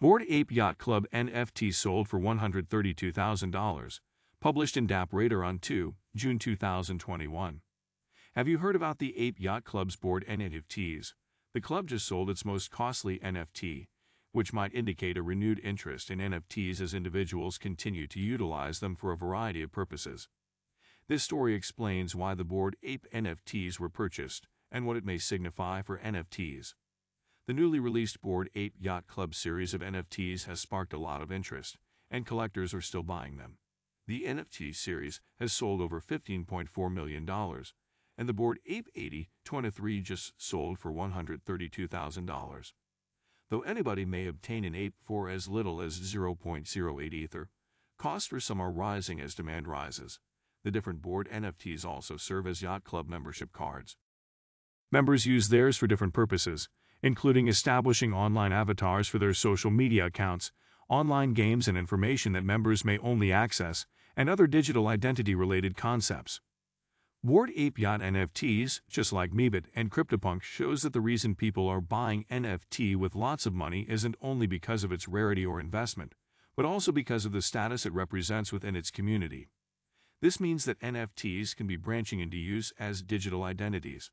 Bored Ape Yacht Club NFT sold for $132,000, published in DappRadar on 2 June 2021. Have you heard about the Ape Yacht Club's Bored NFTs? The club just sold its most costly NFT, which might indicate a renewed interest in NFTs as individuals continue to utilize them for a variety of purposes. This story explains why the Bored Ape NFTs were purchased and what it may signify for NFTs. The newly released Bored Ape Yacht Club series of NFTs has sparked a lot of interest, and collectors are still buying them. The NFT series has sold over $15.4 million, and the Bored Ape 8023 just sold for $132,000. Though anybody may obtain an ape for as little as 0.08 Ether, costs for some are rising as demand rises. The different Bored NFTs also serve as Yacht Club membership cards. Members use theirs for different purposes, including establishing online avatars for their social media accounts, online games and information that members may only access, and other digital identity-related concepts. Bored Ape Yacht NFTs, just like Meebit and CryptoPunk, shows that the reason people are buying NFT with lots of money isn't only because of its rarity or investment, but also because of the status it represents within its community. This means that NFTs can be branching into use as digital identities.